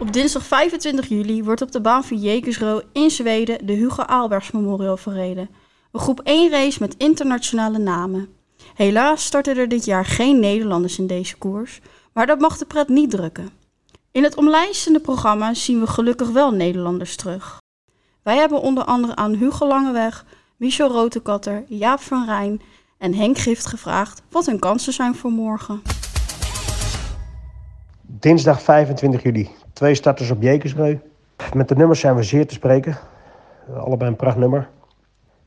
Op dinsdag 25 juli wordt op de baan van Jekersro in Zweden de Hugo Aalbergs Memorial verreden. Een groep 1 race met internationale namen. Helaas starten er dit jaar geen Nederlanders in deze koers, maar dat mag de pret niet drukken. In het omlijstende programma zien we gelukkig wel Nederlanders terug. Wij hebben onder andere aan Hugo Langeweg, Michel Rotekatter, Jaap van Rijn en Henk Gift gevraagd wat hun kansen zijn voor morgen. Dinsdag 25 juli. Twee starters op Jekersreu. Met de nummers zijn we zeer te spreken. Allebei een prachtnummer.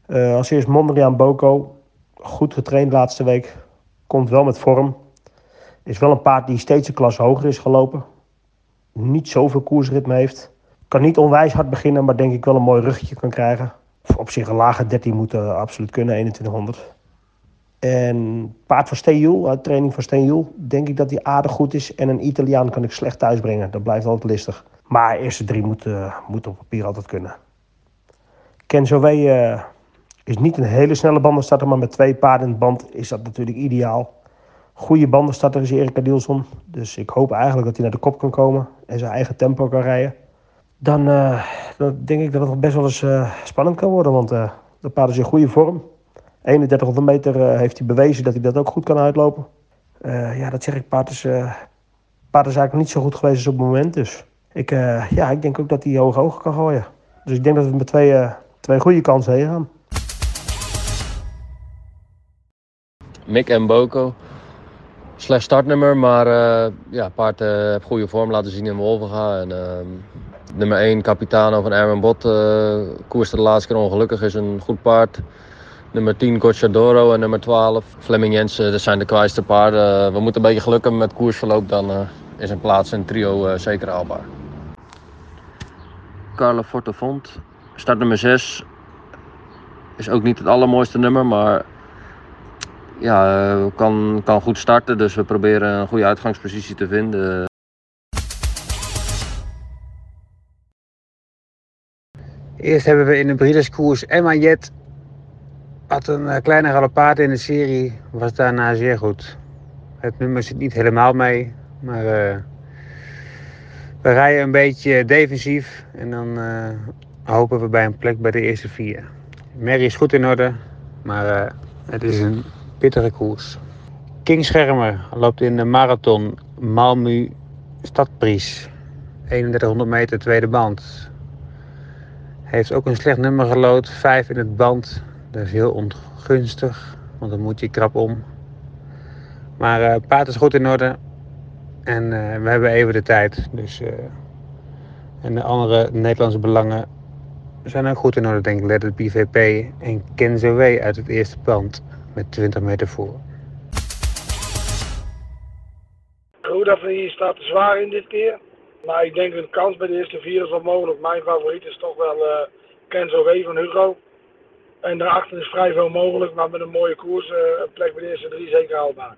Uh, als eerst Mondriaan Boko. Goed getraind laatste week. Komt wel met vorm. Is wel een paard die steeds een klas hoger is gelopen. Niet zoveel koersritme heeft. Kan niet onwijs hard beginnen, maar denk ik wel een mooi ruggetje kan krijgen. Op zich een lage 13 moet uh, absoluut kunnen, 2100. En paard van Steenjoel, uit training van Steenjoel, denk ik dat hij aardig goed is. En een Italiaan kan ik slecht thuisbrengen. Dat blijft altijd listig. Maar eerste drie moeten uh, moet op papier altijd kunnen. Kenzo uh, is niet een hele snelle bandenstarter, maar met twee paarden in het band is dat natuurlijk ideaal. Goede bandenstarter is Erik Adielson. Dus ik hoop eigenlijk dat hij naar de kop kan komen en zijn eigen tempo kan rijden. Dan, dan denk ik dat het best wel eens spannend kan worden, want de paard is in goede vorm. 3100 meter uh, heeft hij bewezen dat hij dat ook goed kan uitlopen. Uh, ja, dat zeg ik, paard is, uh, paard is eigenlijk niet zo goed geweest op het moment. Dus ik, ja, ik denk ook dat hij hoog hoog kan gooien. Dus ik denk dat we met twee, twee goede kansen heen gaan. Mick en Boko. Slecht startnummer, maar ja, paard heeft goede vorm laten zien in Wolvenga. En, ehm, nummer 1, Capitano van Erwin Bot, koerste de laatste keer ongelukkig, is een goed paard. Nummer 10 Gocciadoro en nummer 12 Fleming Jensen. Dat zijn de kwaaiste paarden. We moeten een beetje geluk hebben met koersverloop. Dan uh, is een plaats in trio uh, zeker haalbaar. Carlo Fortefont. Start nummer 6. Is ook niet het allermooiste nummer. Maar ja, kan, kan goed starten. Dus we proberen een goede uitgangspositie te vinden. Eerst hebben we in de Breederskoers Emma Jet had een uh, kleine galopaat in de serie, was daarna zeer goed. Het nummer zit niet helemaal mee, maar uh, we rijden een beetje defensief en dan uh, hopen we bij een plek bij de eerste vier. Mary is goed in orde, maar het is een pittige koers. King Schermer loopt in de marathon Malmö Stadpries. 3100 meter tweede band. Heeft ook een slecht nummer gelood, 5 in het band. Dat is heel ongunstig, want dan moet je krap om. Maar uh, paard is goed in orde. En uh, we hebben even de tijd. Dus, uh, en de andere Nederlandse belangen zijn ook goed in orde, denk ik. Let het BVP en Kenzo uit het eerste pand met 20 meter voor. Goed dat hier staat zwaar in dit keer. Maar ik denk een kans bij de eerste vier is wel mogelijk. Mijn favoriet is toch wel Kenzo W van Hugo. En daarachter is vrij veel mogelijk, maar met een mooie koers, uh, een plek bij de eerste drie zeker haalbaar.